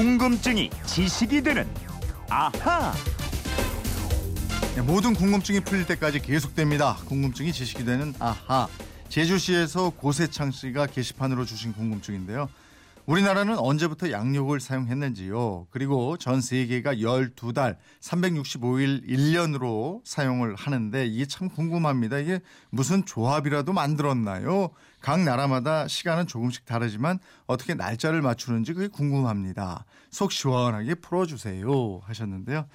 궁금증이 지식이 되는 아하. 네, 모든 궁금증이 풀릴 때까지 계속됩니다. 궁금증이 지식이 되는 아하. 제주시에서 고세창 씨가 게시판으로 주신 궁금증인데요. 우리나라는 언제부터 양력을 사용했는지요. 그리고 전 세계가 12달 365일 1년으로 사용을 하는데 이게 참 궁금합니다. 이게 무슨 조합이라도 만들었나요? 각 나라마다 시간은 조금씩 다르지만 어떻게 날짜를 맞추는지 그게 궁금합니다. 속 시원하게 풀어주세요 하셨는데요.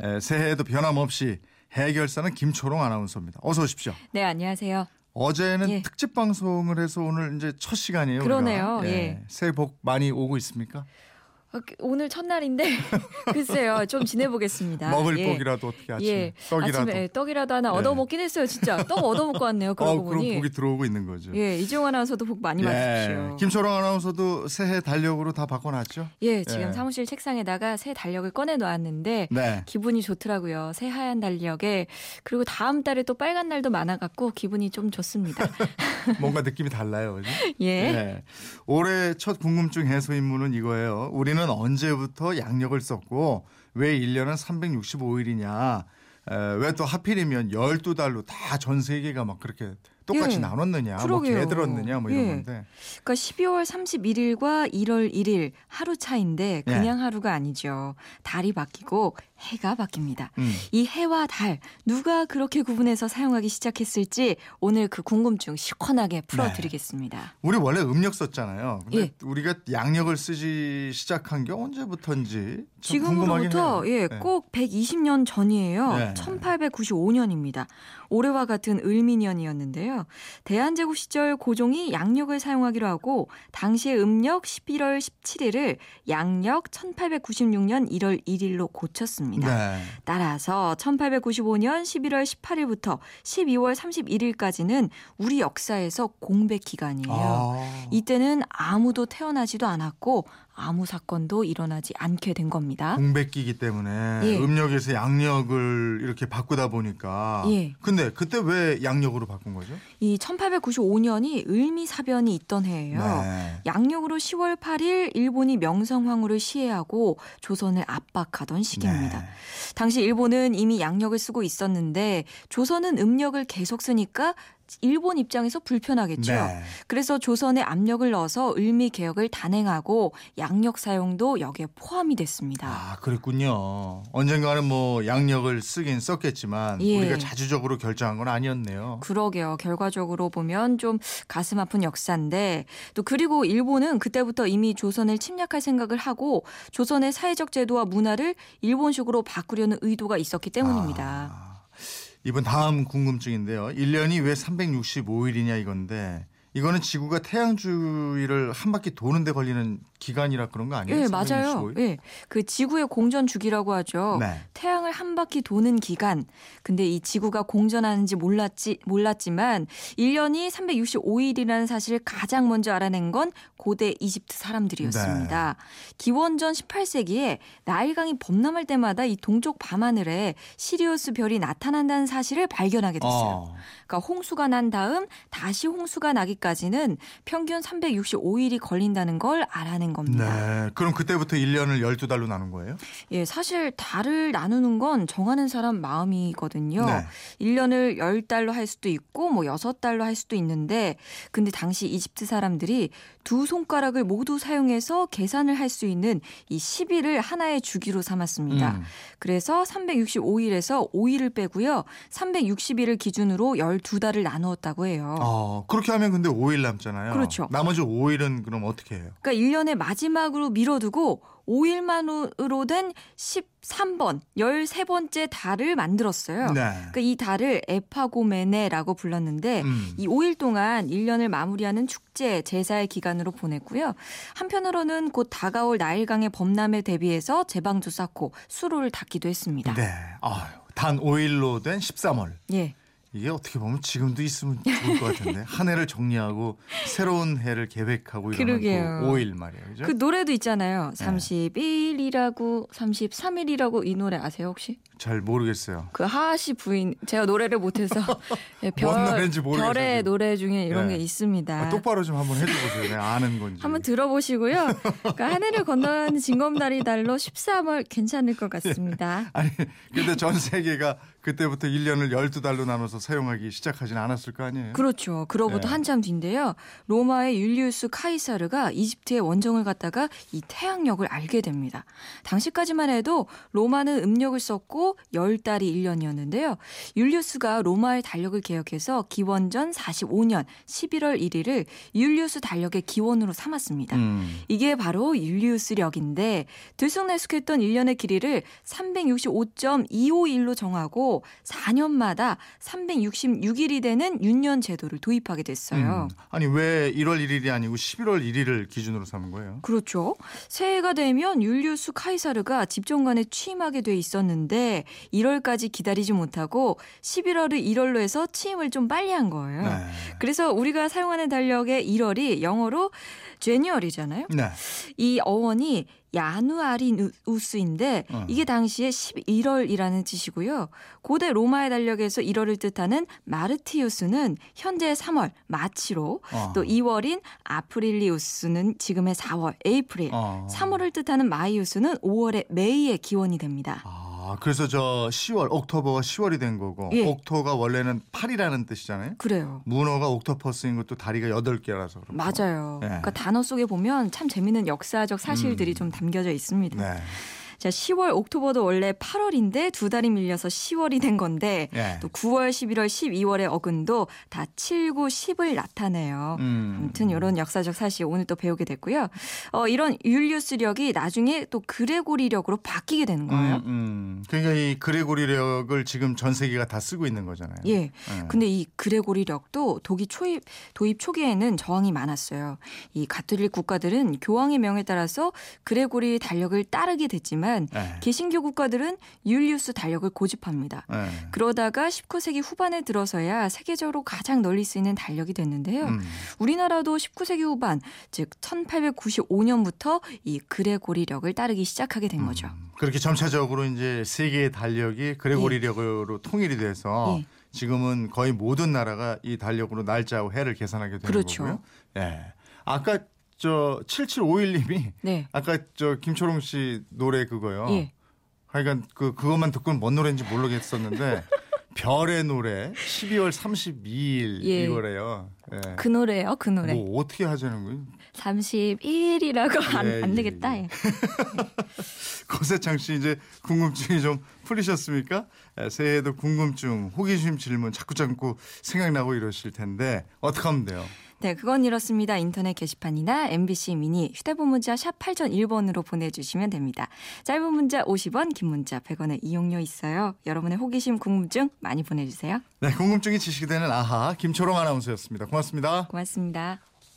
에, 새해에도 변함없이 해결사는 김초롱 아나운서입니다. 어서 오십시오. 네, 안녕하세요. 어제는 예. 특집 방송을 해서 오늘 이제 첫 시간이에요. 그러네요. 우리가. 예. 새해 복 많이 오고 있습니까? 어, 그, 오늘 첫날인데 글쎄요, 좀 지내보겠습니다. 먹을 예. 복이라도 어떻게 아침에 예, 떡이라도. 아침에 예, 떡이라도 하나 예. 얻어먹긴 했어요, 진짜. 떡 얻어먹고 왔네요, 그러고 어, 그럼 보니. 복이 들어오고 있는 거죠. 예, 이재용 아나운서도 복 많이 받으십시오. 김초롱 아나운서도 새해 달력으로 다 바꿔놨죠? 예, 지금 예. 사무실 책상에다가 새 달력을 꺼내 놓았는데 네. 기분이 좋더라고요. 새 하얀 달력에 그리고 다음 달에 또 빨간 날도 많아갖고 기분이 좀 좋습니다. 뭔가 느낌이 달라요. 그죠? 예. 네. 올해 첫 궁금증 해소 임무는 이거예요. 우리는 언제부터 양력을 썼고 왜 1년은 365일이냐? 왜 또 하필이면 12달로 다 전 세계가 막 그렇게 똑같이 예. 나눴느냐? 뭐 그러게요. 개들었느냐? 뭐 이런 예. 건데. 그러니까 12월 31일과 1월 1일 하루 차인데 예. 그냥 하루가 아니죠. 달이 바뀌고 해가 바뀝니다. 음. 이 해와 달 누가 그렇게 구분해서 사용하기 시작했을지 오늘 그 궁금증 시원하게 풀어드리겠습니다. 우리 원래 음력 썼잖아요. 근데 예. 우리가 양력을 쓰기 시작한 게 언제부터인지 지금으로부터 해요. 예, 네. 꼭 120년 전이에요. 네. 1895년입니다. 올해와 같은 을미년이었는데요. 대한제국 시절 고종이 양력을 사용하기로 하고 당시의 음력 11월 17일을 양력 1896년 1월 1일로 고쳤습니다. 네. 따라서 1895년 11월 18일부터 12월 31일까지는 우리 역사에서 공백 기간이에요. 아. 이때는 아무도 태어나지도 않았고 아무 사건도 일어나지 않게 된 겁니다. 공백기이기 때문에 예. 음력에서 양력을 이렇게 바꾸다 보니까 예. 근데 그때 왜 양력으로 바꾼 거죠? 이 1895년이 을미사변이 있던 해예요. 네. 양력으로 10월 8일 일본이 명성황후를 시해하고 조선을 압박하던 시기입니다. 네. 당시 일본은 이미 양력을 쓰고 있었는데 조선은 음력을 계속 쓰니까 일본 입장에서 불편하겠죠. 네. 그래서 조선에 압력을 넣어서 을미 개혁을 단행하고 양력 사용도 여기에 포함이 됐습니다. 아, 그랬군요. 언젠가는 뭐 양력을 쓰긴 썼겠지만 예. 우리가 자주적으로 결정한 건 아니었네요. 그러게요. 결과적으로 보면 좀 가슴 아픈 역사인데 또 그리고 일본은 그때부터 이미 조선을 침략할 생각을 하고 조선의 사회적 제도와 문화를 일본식으로 바꾸려는 의도가 있었기 때문입니다. 아, 이번 다음 궁금증인데요. 1년이 왜 365일이냐 이건데 이거는 지구가 태양 주위를 한 바퀴 도는데 걸리는 기간이라 그런 거 아니에요? 예, 맞아요. 365일? 예. 그 지구의 공전 주기라고 하죠. 네. 태양을 한 바퀴 도는 기간. 근데 이 지구가 공전하는지 몰랐지 몰랐지만 1년이 365일이라는 사실을 가장 먼저 알아낸 건 고대 이집트 사람들이었습니다. 네. 기원전 18세기에 나일강이 범람할 때마다 이 동쪽 밤하늘에 시리우스 별이 나타난다는 사실을 발견하게 됐어요. 어. 그러니까 홍수가 난 다음 다시 홍수가 나기까지는 평균 365일이 걸린다는 걸 알아낸 겁니다. 네. 그럼 그때부터 1년을 12달로 나눈 거예요? 예, 사실 달을 나누는 건 정하는 사람 마음이거든요. 네. 1년을 10달로 할 수도 있고 뭐 6달로 할 수도 있는데 근데 당시 이집트 사람들이 두 손가락을 모두 사용해서 계산을 할 수 있는 이 10일을 하나의 주기로 삼았습니다. 음. 그래서 365일에서 5일을 빼고요. 360일을 기준으로 12달을 나누었다고 해요. 어, 그렇게 하면 근데 5일 남잖아요. 그렇죠. 나머지 5일은 그럼 어떻게 해요? 그러니까 1년의 마지막으로 미뤄두고 5일만으로 된 13번, 13번째 달을 만들었어요. 네. 그러니까 이 달을 에파고메네라고 불렀는데 음. 이 5일 동안 1년을 마무리하는 축제, 제사의 기간으로 보냈고요. 한편으로는 곧 다가올 나일강의 범람에 대비해서 제방도 쌓고 수로를 닦기도 했습니다. 네. 아유, 단 5일로 된 13월. 예. 이게 어떻게 보면 지금도 있으면 좋을 것 같은데 한 해를 정리하고 새로운 해를 계획하고 이러는 그 그러게요. 5일 말이에요. 그죠? 그 노래도 있잖아요. 네. 31일이라고 33일이라고 이 노래 아세요 혹시? 잘 모르겠어요. 그 하하 씨 부인 제가 노래를 못해서 예, 뭔 노래인지 모르겠어요, 별의. 노래 중에 이런 네. 게 있습니다. 아, 똑바로 좀 한번 해줘보세요. 내가 아는 건지. 한번 들어보시고요. 그러니까 하늘을 건너는 징검다리 달로 13월 괜찮을 것 같습니다. 아니 근데 전 세계가 그때부터 1년을 12달로 나눠서 사용하기 시작하진 않았을 거 아니에요? 그렇죠. 그로부터 네. 한참 뒤인데요. 로마의 율리우스 카이사르가 이집트의 원정을 갔다가 이 태양력을 알게 됩니다. 당시까지만 해도 로마는 음력을 썼고 열 달이 1년이었는데요. 율리우스가 로마의 달력을 개혁해서 기원전 45년 11월 1일을 율리우스 달력의 기원으로 삼았습니다. 음. 이게 바로 율리우스력인데 들쑥날쑥했던 1년의 길이를 365.251로 정하고 4년마다 366일이 되는 윤년 제도를 도입하게 됐어요. 음. 아니 왜 1월 1일이 아니고 11월 1일을 기준으로 삼은 거예요? 그렇죠. 새해가 되면 율리우스 카이사르가 집정관에 취임하게 돼 있었는데 1월까지 기다리지 못하고 11월을 1월로 해서 취임을 좀 빨리 한 거예요. 네. 그래서 우리가 사용하는 달력의 1월이 영어로 제뉴얼이잖아요. 네. 이 어원이 야누아리 우스인데 어. 이게 당시에 11월이라는 뜻이고요. 고대 로마의 달력에서 1월을 뜻하는 마르티우스는 현재의 3월 마치로 어. 또 2월인 아프릴리우스는 지금의 4월 에이프릴 어. 3월을 뜻하는 마이우스는 5월의 메이의 기원이 됩니다. 아, 그래서 저 10월, 옥토버가 10월이 된 거고, 예. 옥토가 원래는 8이라는 뜻이잖아요. 그래요. 문어가 옥토퍼스인 것도 다리가 8개라서. 맞아요. 네. 그러니까 단어 속에 보면 참 재미있는 역사적 사실들이 음. 좀 담겨져 있습니다. 네. 자, 10월, 옥토버도 원래 8월인데 두 달이 밀려서 10월이 된 건데 예. 또 9월, 11월, 12월의 어근도 다 7, 9, 10을 나타내요. 음. 아무튼 이런 역사적 사실 오늘 또 배우게 됐고요. 어, 이런 율리우스력이 나중에 또 그레고리력으로 바뀌게 되는 거예요. 음, 음. 그러니까 이 그레고리력을 지금 전 세계가 다 쓰고 있는 거잖아요. 예. 예. 근데 이 그레고리력도 독이 초입, 도입 초기에는 저항이 많았어요. 이 가톨릭 국가들은 교황의 명에 따라서 그레고리 달력을 따르게 됐지만 예. 개신교 국가들은 율리우스 달력을 고집합니다. 예. 그러다가 19세기 후반에 들어서야 세계적으로 가장 널리 쓰이는 달력이 됐는데요. 음. 우리나라도 19세기 후반, 즉 1895년부터 이 그레고리력을 따르기 시작하게 된 거죠. 그렇게 점차적으로 이제 세계의 달력이 그레고리력으로 통일이 돼서 예. 지금은 거의 모든 나라가 이 달력으로 날짜하고 해를 계산하게 되는 그렇죠. 거고요. 예. 아까 저 7751님이 네. 아까 저 김초롱 씨 노래 그거요. 예. 하여간 그 그것만 듣고는 뭔 노래인지 모르겠었는데 별의 노래 12월 32일 예. 이거래요. 예. 그 노래예요, 그 노래. 뭐 어떻게 하자는 거예요? 31이라고 안, 예, 안 예, 되겠다. 예. 예. 고세창 씨 이제 궁금증이 좀 풀리셨습니까? 예, 새해에도 궁금증, 호기심 질문 자꾸 자꾸 생각나고 이러실 텐데 어떻게 하면 돼요? 네, 그건 이렇습니다. 인터넷 게시판이나 MBC 미니 휴대폰 문자 샵 8001번으로 보내주시면 됩니다. 짧은 문자 50원, 긴 문자 100원의 이용료 있어요. 여러분의 호기심, 궁금증 많이 보내주세요. 네, 궁금증이 지식이 되는 아하 김초롱 아나운서였습니다. 고맙습니다. 고맙습니다.